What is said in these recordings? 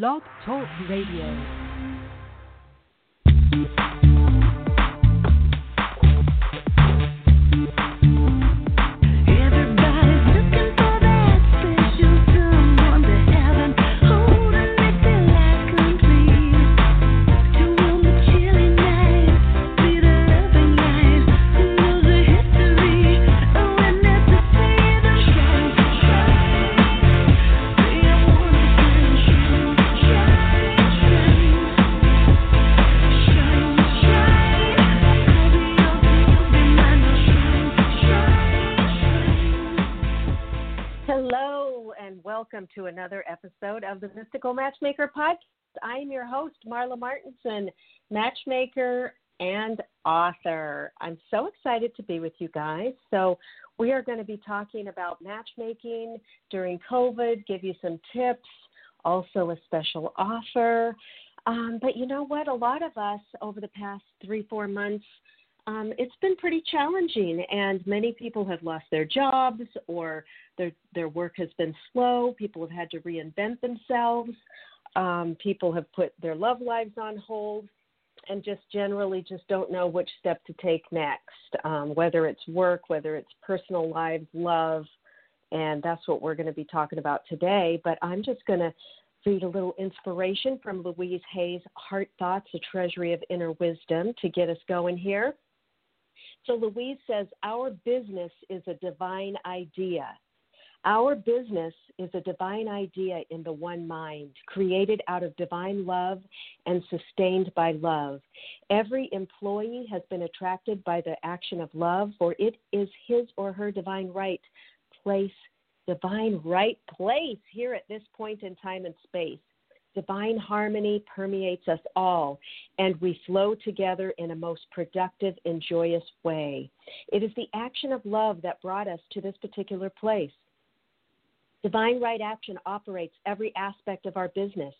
Blog Talk Radio. The Mystical Matchmaker Podcast. I am your host, Marla Martenson, matchmaker and author. I'm so excited to be with you guys. So, we are going to be talking about matchmaking during COVID, give you some tips, also a special offer. Um, but you know what? A lot of us over the past three, four months, um, it's been pretty challenging, and many people have lost their jobs or their their work has been slow. People have had to reinvent themselves. Um, people have put their love lives on hold, and just generally just don't know which step to take next. Um, whether it's work, whether it's personal lives, love, and that's what we're going to be talking about today. But I'm just going to read a little inspiration from Louise Hay's Heart Thoughts, a Treasury of Inner Wisdom, to get us going here. So Louise says, Our business is a divine idea. Our business is a divine idea in the one mind, created out of divine love and sustained by love. Every employee has been attracted by the action of love, for it is his or her divine right, place, divine right place here at this point in time and space. Divine harmony permeates us all, and we flow together in a most productive and joyous way. It is the action of love that brought us to this particular place. Divine right action operates every aspect of our business.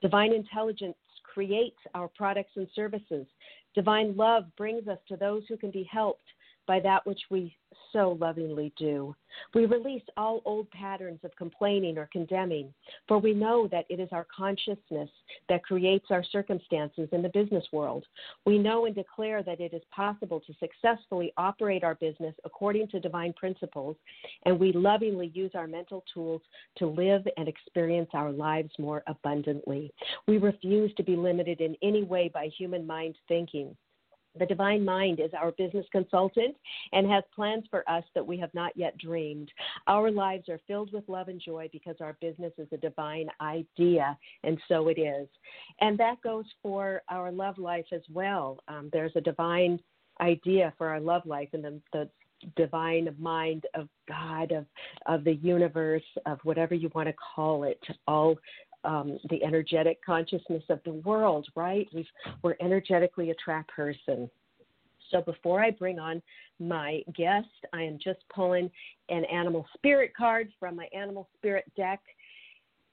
Divine intelligence creates our products and services. Divine love brings us to those who can be helped by that which we so lovingly do. We release all old patterns of complaining or condemning, for we know that it is our consciousness that creates our circumstances in the business world. We know and declare that it is possible to successfully operate our business according to divine principles, and we lovingly use our mental tools to live and experience our lives more abundantly. We refuse to be limited in any way by human mind thinking. The divine mind is our business consultant and has plans for us that we have not yet dreamed. Our lives are filled with love and joy because our business is a divine idea, and so it is. And that goes for our love life as well. Um, there's a divine idea for our love life, and the, the divine mind of God, of of the universe, of whatever you want to call it, all um, the energetic consciousness of the world, right? We've, we're energetically a track person. So before I bring on my guest, I am just pulling an animal spirit card from my animal spirit deck.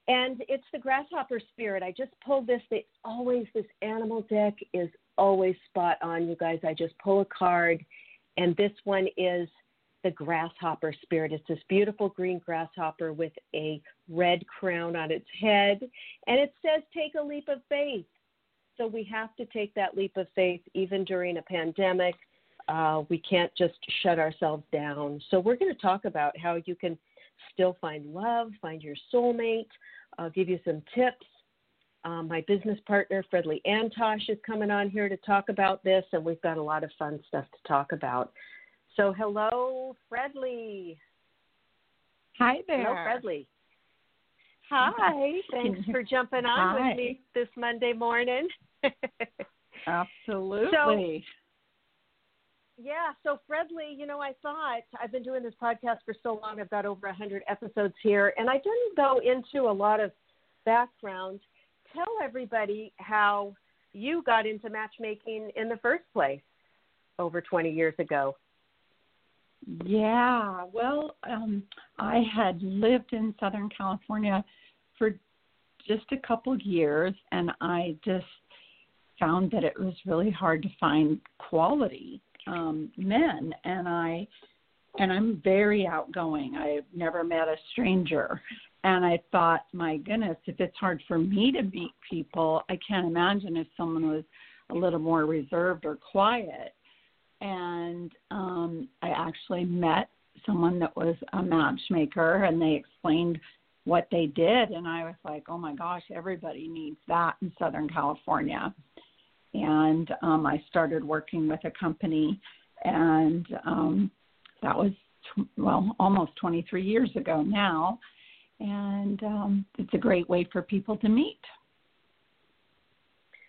And it's the grasshopper spirit. I just pulled this. It's always, this animal deck is always spot on, you guys. I just pull a card, and this one is the grasshopper spirit. It's this beautiful green grasshopper with a red crown on its head, and it says, Take a leap of faith. So we have to take that leap of faith even during a pandemic. Uh, we can't just shut ourselves down. So we're going to talk about how you can still find love, find your soulmate. I'll give you some tips. Um, my business partner, Fredly Antosh, is coming on here to talk about this, and we've got a lot of fun stuff to talk about. So, hello, Fredly. Hi Hello, there. Fredly. Hi. Thanks for jumping on Hi. with me this Monday morning. Absolutely. yeah, so Fredly, you know, I thought I've been doing this podcast for so long. I've got over 100 episodes here, and I didn't go into a lot of background. Tell everybody how you got into matchmaking in the first place over 20 years ago. Yeah. Well, um, I had lived in Southern California for just a couple of years, and I just found that it was really hard to find quality um, men, and I and I'm very outgoing. I've never met a stranger, And I thought, my goodness, if it's hard for me to meet people, I can't imagine if someone was a little more reserved or quiet. And um, I actually met someone that was a matchmaker, and they explained what they did. And I was like, oh my gosh, everybody needs that in Southern California. And um, I started working with a company, and um, that was, tw- well, almost 23 years ago now. And um, it's a great way for people to meet.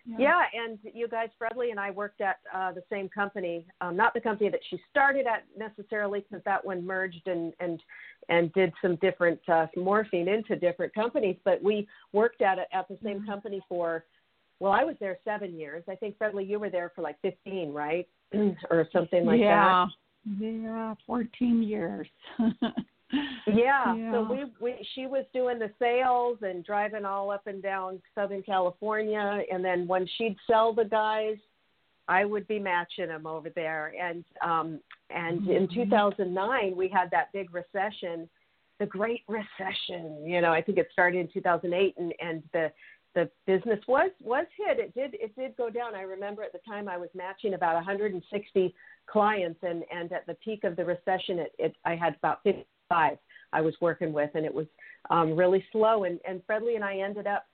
Yeah, and you guys, Fredly and I worked at uh, the same company. Um, not the company that she started at necessarily, because that one merged and and and did some different uh, morphing into different companies. But we worked at it at the same Mhm. company for. Well, I was there seven years. I think Fredly, you were there for like fifteen, right, or something like that. yeah. Yeah, 14 years. Yeah. Yeah. So we we she was doing the sales and driving all up and down Southern California, and then when she'd sell the guys, I would be matching them over there. And um and in Mhm. 2009 we had that big recession, the Great Recession. You know, I think it started in 2008, and and the the business was was hit. It did it did go down. I remember at the time I was matching about 160 clients, and and at the peak of the recession, it, it I had about 55 I was working with, and it was um, really slow. And and Fredly and I ended up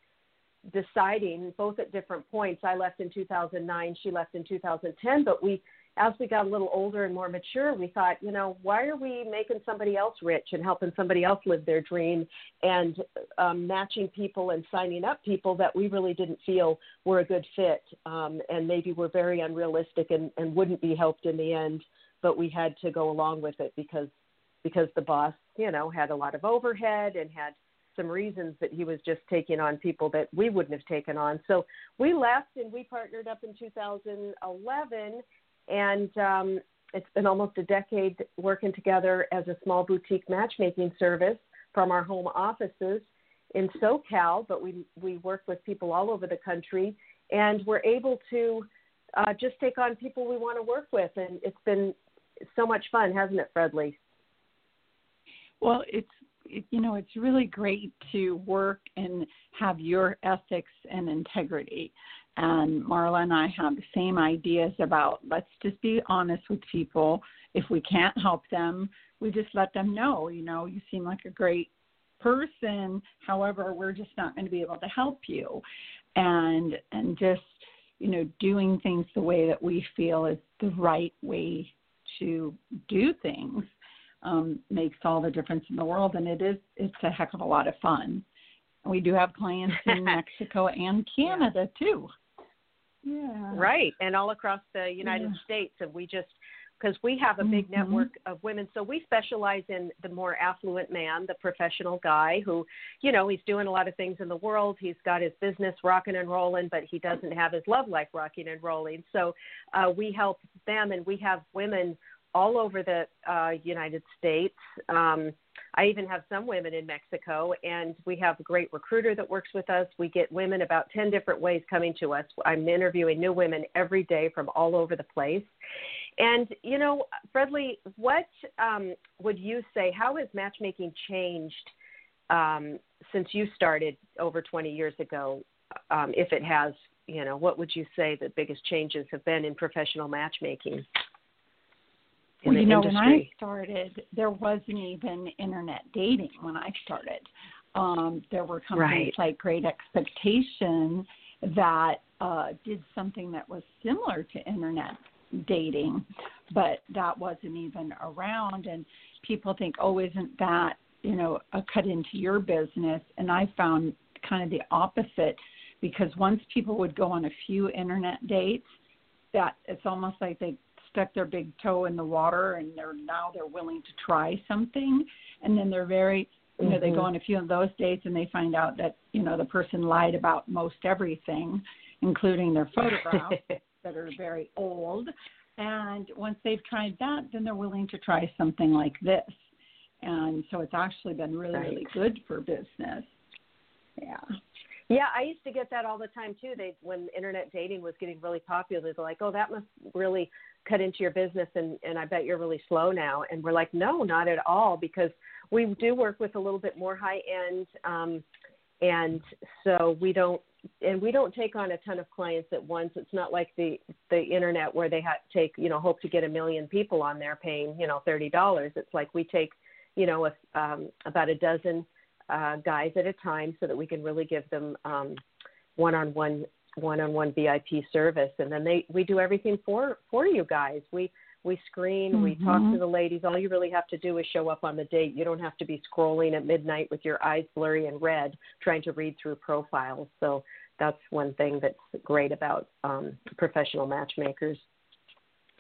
deciding both at different points. I left in 2009, she left in 2010, but we as we got a little older and more mature, we thought, you know, why are we making somebody else rich and helping somebody else live their dream and um, matching people and signing up people that we really didn't feel were a good fit um, and maybe were very unrealistic and, and wouldn't be helped in the end, but we had to go along with it because because the boss, you know, had a lot of overhead and had some reasons that he was just taking on people that we wouldn't have taken on. So we left and we partnered up in 2011, and um, it's been almost a decade working together as a small boutique matchmaking service from our home offices in SoCal, but we we work with people all over the country, and we're able to uh, just take on people we want to work with, and it's been so much fun, hasn't it, Fredly? Well, it's it, you know it's really great to work and have your ethics and integrity. And Marla and I have the same ideas about let's just be honest with people. If we can't help them, we just let them know. You know, you seem like a great person. However, we're just not going to be able to help you. And and just you know doing things the way that we feel is the right way to do things um, makes all the difference in the world, and it is it's a heck of a lot of fun. We do have clients in Mexico and Canada too. Yeah. Right, and all across the United Yeah. States, and we just because we have a big Mhm. network of women, so we specialize in the more affluent man, the professional guy who, you know, he's doing a lot of things in the world. He's got his business rocking and rolling, but he doesn't have his love life rocking and rolling. So uh, we help them, and we have women all over the uh, United States. Um, I even have some women in Mexico, and we have a great recruiter that works with us. We get women about 10 different ways coming to us. I'm interviewing new women every day from all over the place. And, you know, Fredly, what um, would you say, how has matchmaking changed um, since you started over 20 years ago? Um, if it has, you know, what would you say the biggest changes have been in professional matchmaking? In Well, the you know, when I started, there wasn't even internet dating when I started. Um, there were companies Right. like Great Expectation that uh, did something that was similar to internet dating, but that wasn't even around. And people think, oh, isn't that you know a cut into your business? And I found kind of the opposite because once people would go on a few internet dates, that it's almost like they stuck their big toe in the water and they're now they're willing to try something. And then they're very you know they go Mhm. on a few of those dates and they find out that you know the person lied about most everything including their photographs that are very old. And once they've tried that then they're willing to try something like this. And so it's actually been really Right. really good for business. Yeah Yeah, I used to get that all the time too. They when internet dating was getting really popular, they're like, "Oh, that must really cut into your business and and I bet you're really slow now." And we're like, "No, not at all because we do work with a little bit more high end um and so we don't and we don't take on a ton of clients at once. It's not like the the internet where they have take, you know, hope to get a million people on there paying, you know, $30. It's like we take, you know, a, um about a dozen uh, guys at a time so that we can really give them um, one-on-one one-on-one VIP service and then they we do everything for for you guys. We we screen, mm-hmm. we talk to the ladies. All you really have to do is show up on the date. You don't have to be scrolling at midnight with your eyes blurry and red trying to read through profiles. So that's one thing that's great about um, professional matchmakers.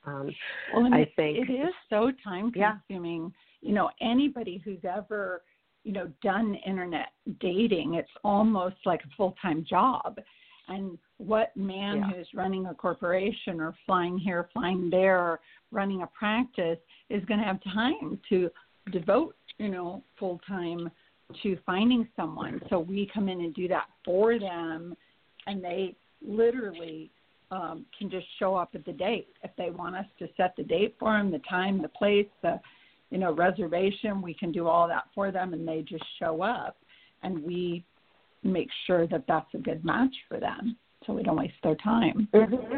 Um, well, I it, think it is so time consuming. Yeah. You know, anybody who's ever you know done internet dating it's almost like a full time job. And what man yeah. who's running a corporation or flying here flying there or running a practice is going to have time to devote you know full time to finding someone. So we come in and do that for them and they literally um, can just show up at the date. If they want us to set the date for them the time the place the you know reservation we can do all that for them and they just show up and we make sure that that's a good match for them so we don't waste their time mm-hmm.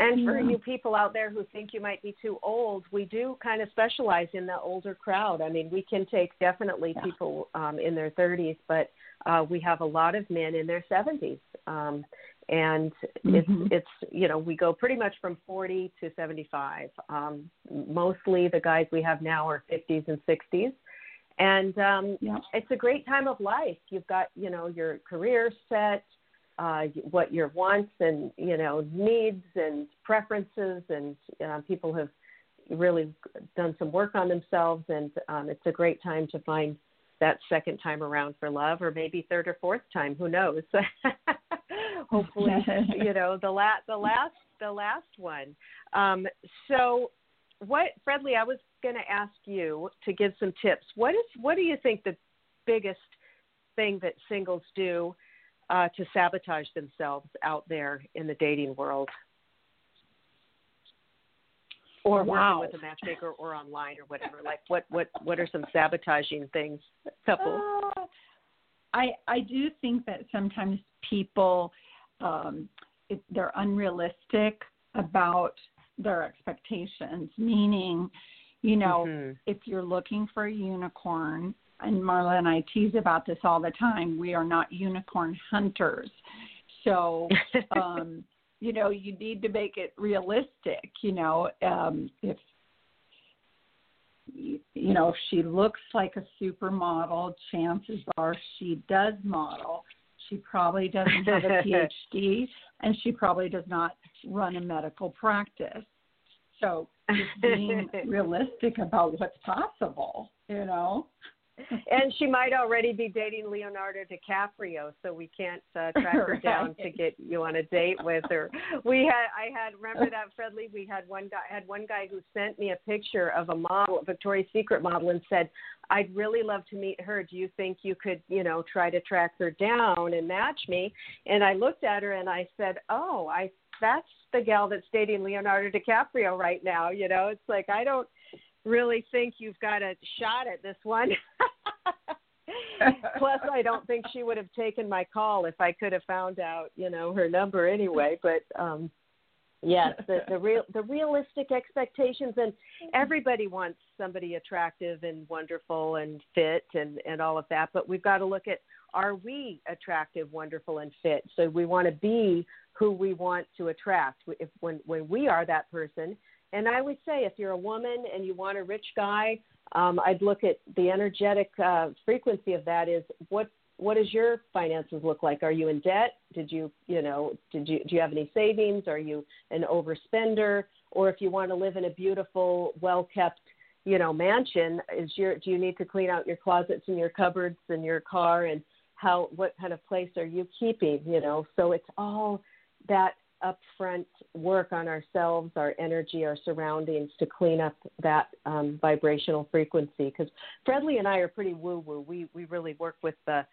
and for yeah. you people out there who think you might be too old we do kind of specialize in the older crowd i mean we can take definitely yeah. people um, in their 30s but uh, we have a lot of men in their 70s um, and it's mm-hmm. it's you know we go pretty much from 40 to 75 um mostly the guys we have now are 50s and 60s and um yeah. it's a great time of life. You've got you know your career set uh what your wants and you know needs and preferences. And uh, people have really done some work on themselves. And um it's a great time to find that second time around for love or maybe third or fourth time. Who knows hopefully. You know the last the last the last one. Um, so what fredly i was going to ask you to give some tips. What is what do you think the biggest thing that singles do uh, to sabotage themselves out there in the dating world? Or wow. working with a matchmaker or online or whatever like what what what are some sabotaging things? Couple. Uh, i i do think that sometimes people um, it, they're unrealistic about their expectations. Meaning, you know, mm-hmm. if you're looking for a unicorn, and Marla and I tease about this all the time, we are not unicorn hunters. So, um, you know, you need to make it realistic. You know, um, if you know if she looks like a supermodel, chances are she does model. She probably doesn't have a PhD, and she probably does not run a medical practice. So just being realistic about what's possible, you know. and she might already be dating Leonardo DiCaprio, so we can't uh, track her right. down to get you on a date with her. We had, I had, remember that Fredly? We had one guy, had one guy who sent me a picture of a model, a Victoria's Secret model, and said, "I'd really love to meet her. Do you think you could, you know, try to track her down and match me?" And I looked at her and I said, "Oh, I that's the gal that's dating Leonardo DiCaprio right now. You know, it's like I don't." Really think you've got a shot at this one. Plus, I don't think she would have taken my call if I could have found out, you know, her number anyway. But um, yes, the, the real the realistic expectations, and everybody wants somebody attractive and wonderful and fit and and all of that. But we've got to look at are we attractive, wonderful, and fit? So we want to be who we want to attract. If when when we are that person, and I would say if you're a woman and you want a rich guy, um, I'd look at the energetic uh, frequency of that. Is what what does your finances look like? Are you in debt? Did you you know did you do you have any savings? Are you an overspender? Or if you want to live in a beautiful, well kept you know mansion, is your do you need to clean out your closets and your cupboards and your car and how what kind of place are you keeping? You know, so it's all that upfront work on ourselves, our energy, our surroundings to clean up that um, vibrational frequency. Because Fredly and I are pretty woo woo. We we really work with the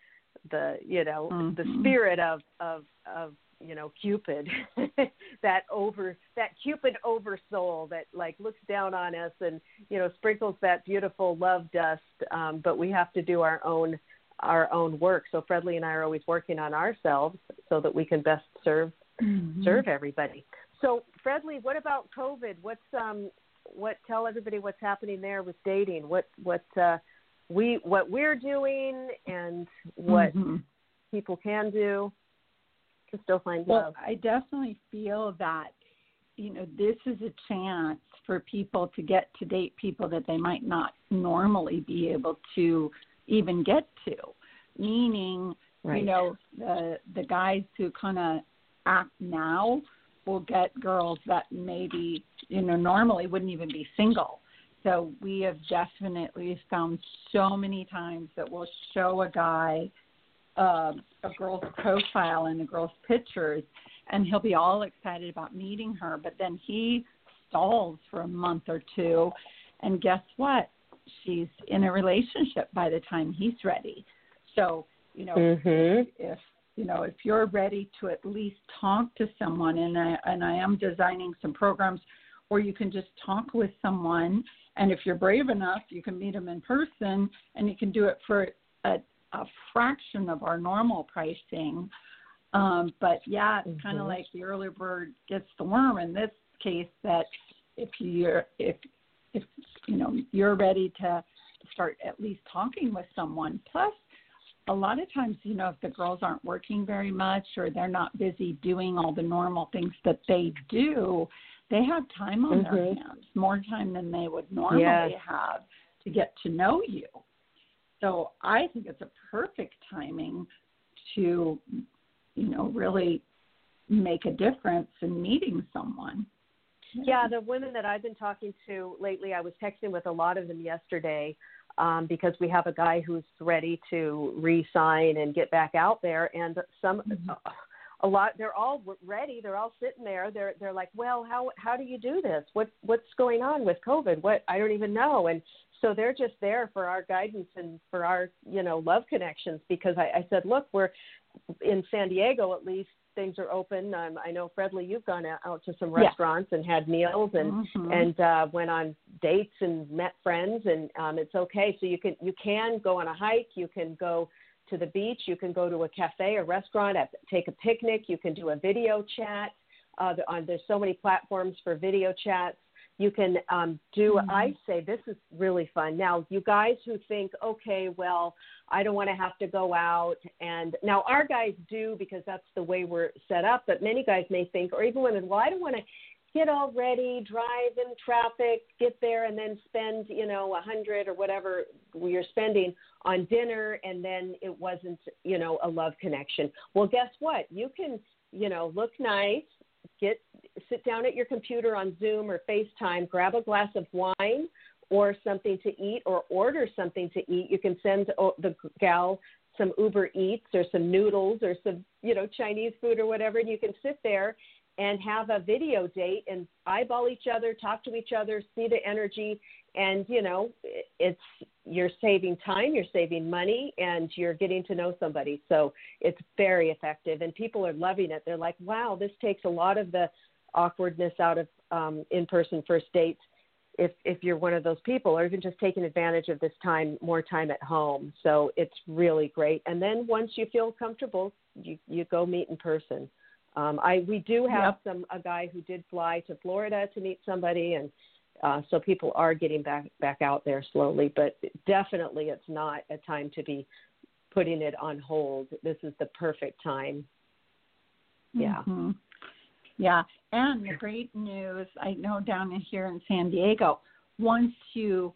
the you know the Mhm. spirit of of of you know Cupid, that over that Cupid over soul that like looks down on us and you know sprinkles that beautiful love dust. Um, but we have to do our own our own work. So Fredly and I are always working on ourselves so that we can best serve Mhm. serve everybody. So Fredly, what about COVID? What's um what tell everybody what's happening there with dating? What what uh we what we're doing and what Mhm. people can do to still find Well, love. I definitely feel that, you know, this is a chance for people to get to date people that they might not normally be able to even get to. Meaning, you know, the the guys who kind of act now will get girls that maybe, you know, normally wouldn't even be single. So we have definitely found so many times that we'll show a guy um, a girl's profile and a girl's pictures, and he'll be all excited about meeting her, but then he stalls for a month or two, and guess what? She's in a relationship by the time he's ready. So, you know, Mhm. if you know if you're ready to at least talk to someone and I and I am designing some programs where you can just talk with someone and if you're brave enough you can meet them in person and you can do it for a, a fraction of our normal pricing um, but yeah it's kind Mhm. of like the early bird gets the worm in this case that if you're if if you know you're ready to start at least talking with someone plus a lot of times, you know, if the girls aren't working very much or they're not busy doing all the normal things that they do, they have time on their Mhm. hands, more time than they would normally Yes. have to get to know you. So I think it's a perfect timing to, you know, really make a difference in meeting someone. Yeah, the women that I've been talking to lately, I was texting with a lot of them yesterday um, because we have a guy who's ready to re-sign and get back out there, and some. Mhm. A lot. They're all ready. They're all sitting there. They're they're like, well, how how do you do this? What what's going on with COVID? What I don't even know. And so they're just there for our guidance and for our you know love connections. Because I, I said, look, we're in San Diego at least things are open. Um, I know Fredly, you've gone out to some Yeah. restaurants and had meals and Mhm. and uh, went on dates and met friends, and um, it's okay. So you can you can go on a hike, you can go to the beach, you can go to a cafe, a restaurant, uh, take a picnic, you can do a video chat. Uh, on, there's so many platforms for video chats. You can um, do. Mhm. I say this is really fun. Now, you guys who think, okay, well, I don't want to have to go out. And now our guys do because that's the way we're set up. But many guys may think, or even women, well, I don't want to get all ready, drive in traffic, get there, and then spend, you know, a hundred or whatever you're spending on dinner, and then it wasn't, you know, a love connection. Well, guess what? You can, you know, look nice, get sit down at your computer on Zoom or FaceTime, grab a glass of wine or something to eat or order something to eat. You can send the gal some Uber Eats or some noodles or some, you know, Chinese food or whatever, and you can sit there and have a video date and eyeball each other, talk to each other, see the energy, and you know, it's you're saving time, you're saving money, and you're getting to know somebody. So it's very effective, and people are loving it. They're like, "Wow, this takes a lot of the awkwardness out of um, in-person first dates." If if you're one of those people, or even just taking advantage of this time, more time at home. So it's really great. And then once you feel comfortable, you you go meet in person. Um, I we do have Yep. some a guy who did fly to Florida to meet somebody, and uh, so people are getting back back out there slowly. But definitely, it's not a time to be putting it on hold. This is the perfect time. Yeah. Mhm. Yeah, and the great news I know down in here in San Diego, once you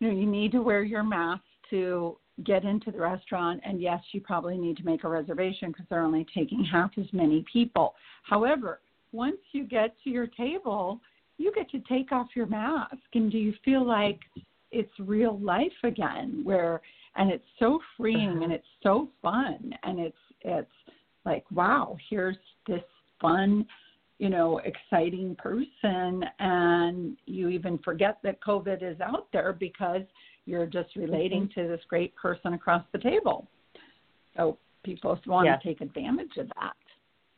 you know you need to wear your mask to get into the restaurant, and yes, you probably need to make a reservation because they're only taking half as many people. However, once you get to your table, you get to take off your mask, and do you feel like it's real life again? Where and it's so freeing and uh-huh. it's so fun, and it's it's like wow, here's this fun, you know, exciting person, and you even forget that COVID is out there because you're just relating to this great person across the table. So people want Yes. to take advantage of that.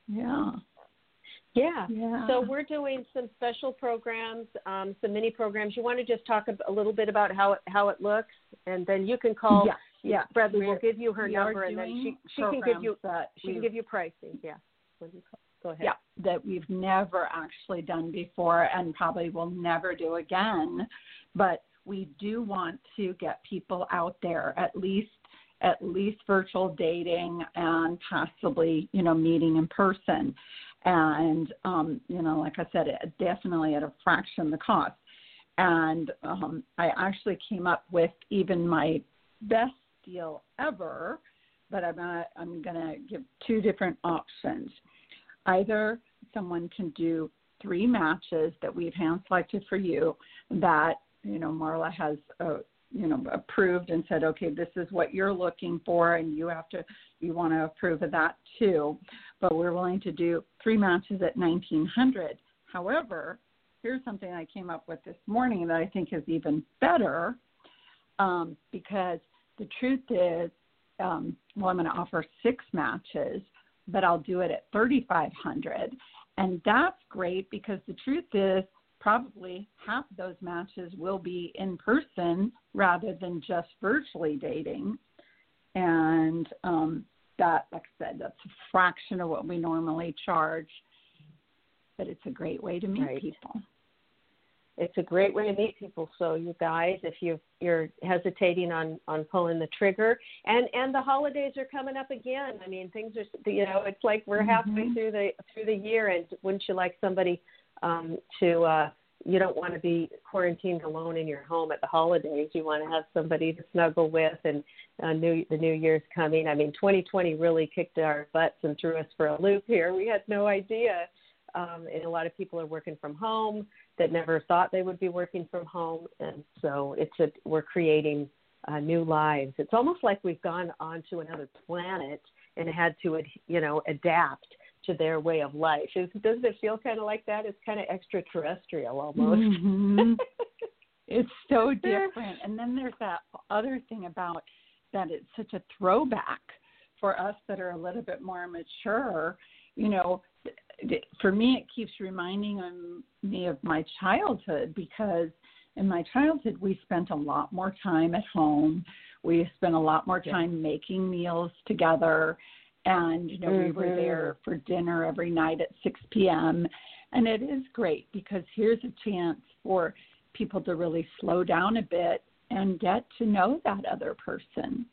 Yeah. Yeah. Yeah. So we're doing some special programs, um, some mini programs. You want to just talk a, a little bit about how it how it looks, and then you can call. Yeah. Yeah. Bradley will We're- give you her number, and then she she can give you she can give you pricing. Yeah. When you call. Go ahead. yeah that we've never actually done before and probably will never do again but we do want to get people out there at least at least virtual dating and possibly you know meeting in person. And um you know like i said it definitely at a fraction the cost. And um i actually came up with even my best deal ever but i'm gonna i'm gonna give two different options. Either someone can do three matches that we've hand selected for you that you know Marla has uh, you know approved and said okay this is what you're looking for and you have to you want to approve of that too. But we're willing to do three matches at 1900 however here's something I came up with this morning that I think is even better um, because the truth is um, well I'm going to offer six matches but I'll do it at 3500 and that's great because the truth is probably half those matches will be in person rather than just virtually dating and um that like I said that's a fraction of what we normally charge but it's a great way to meet Right. people it's a great way to meet people. So you guys, if you you're hesitating on on pulling the trigger, and and the holidays are coming up again. I mean, things are you know, it's like we're halfway Mhm. through the through the year, and wouldn't you like somebody um, to uh, you don't want to be quarantined alone in your home at the holidays. You want to have somebody to snuggle with, and uh, new the new year's coming. I mean, 2020 really kicked our butts and threw us for a loop here. We had no idea. Um, and a lot of people are working from home that never thought they would be working from home, and so it's a we're creating uh, new lives. It's almost like we've gone onto another planet and had to, you know, adapt to their way of life. Is, doesn't it feel kind of like that? It's kind of extraterrestrial almost. Mhm. it's so different. And then there's that other thing about that it's such a throwback for us that are a little bit more mature. You know, for me, it keeps reminding me of my childhood because in my childhood, we spent a lot more time at home. We spent a lot more time making meals together. And, you know, we were Mhm. there for dinner every night at 6 p.m. And it is great because here's a chance for people to really slow down a bit and get to know that other person.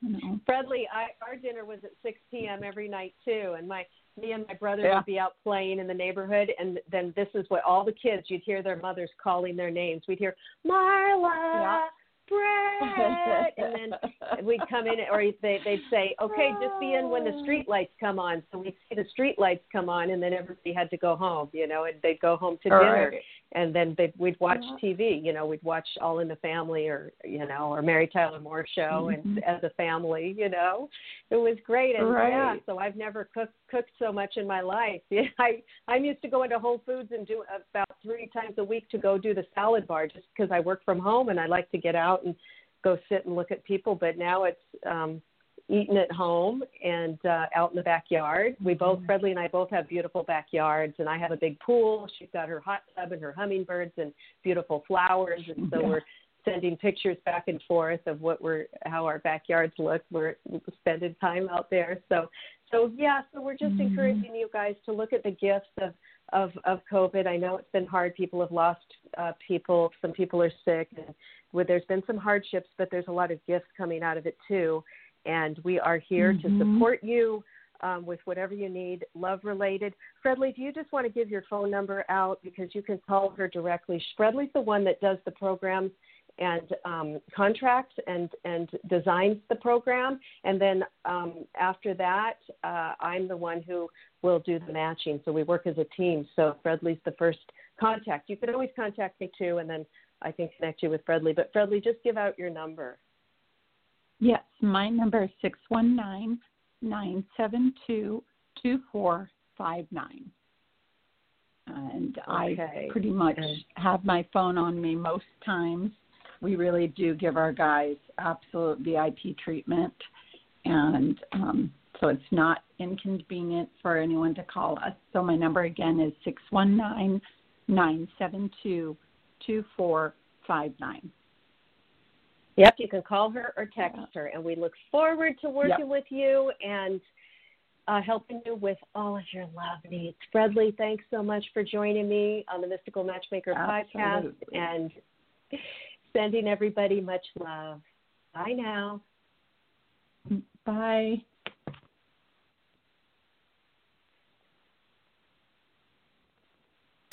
You know. Bradley, I, our dinner was at 6 p.m. every night too, and my me and my brother Yeah. would be out playing in the neighborhood, and then this is what all the kids you'd hear their mothers calling their names. We'd hear Marla. Brett, and then we'd come in, or they they'd say, "Okay, just be in when the street lights come on." So we'd see the street lights come on, and then everybody had to go home, you know, and they'd go home to All dinner right. And then they we'd watch Yeah. TV. You know, we'd watch All in the Family or you know, or Mary Tyler Moore show, Mhm. and as a family, you know, it was great. And Right. yeah, so I've never cooked cooked so much in my life. Yeah, I I'm used to going to Whole Foods and do about three times a week to go do the salad bar, just because I work from home and I like to get out and go sit and look at people. But now it's um eating at home and uh, out in the backyard. We both, Mhm. Fredly and I both have beautiful backyards, and I have a big pool. She's got her hot tub and her hummingbirds and beautiful flowers, and so Yeah. we're sending pictures back and forth of what we're how our backyards look. We're spending time out there. So, so yeah. So we're just Mhm. encouraging you guys to look at the gifts of of of COVID. I know it's been hard. People have lost uh, people. Some people are sick, and where there's been some hardships, but there's a lot of gifts coming out of it too and we are here to Mhm. support you um, with whatever you need, love related. Fredly, do you just want to give your phone number out because you can call her directly? Fredly's the one that does the programs and um, contracts and and designs the program, and then um, after that, uh, I'm the one who will do the matching. So we work as a team. So Fredly's the first contact. You can always contact me too, and then I can connect you with Fredly. But Fredly, just give out your number. Yes, my number is six one nine nine seven two two four five nine. And Okay. I pretty much And- have my phone on me most times. We really do give our guys absolute VIP treatment. and um, so it's not inconvenient for anyone to call us. So my number again is six one nine nine seven two two four five nine. Yep, you can call her or text her, and we look forward to working Yep. with you and uh, helping you with all of your love needs. Fredly, thanks so much for joining me on the Mystical Matchmaker podcast and sending everybody much love. Bye now. Bye.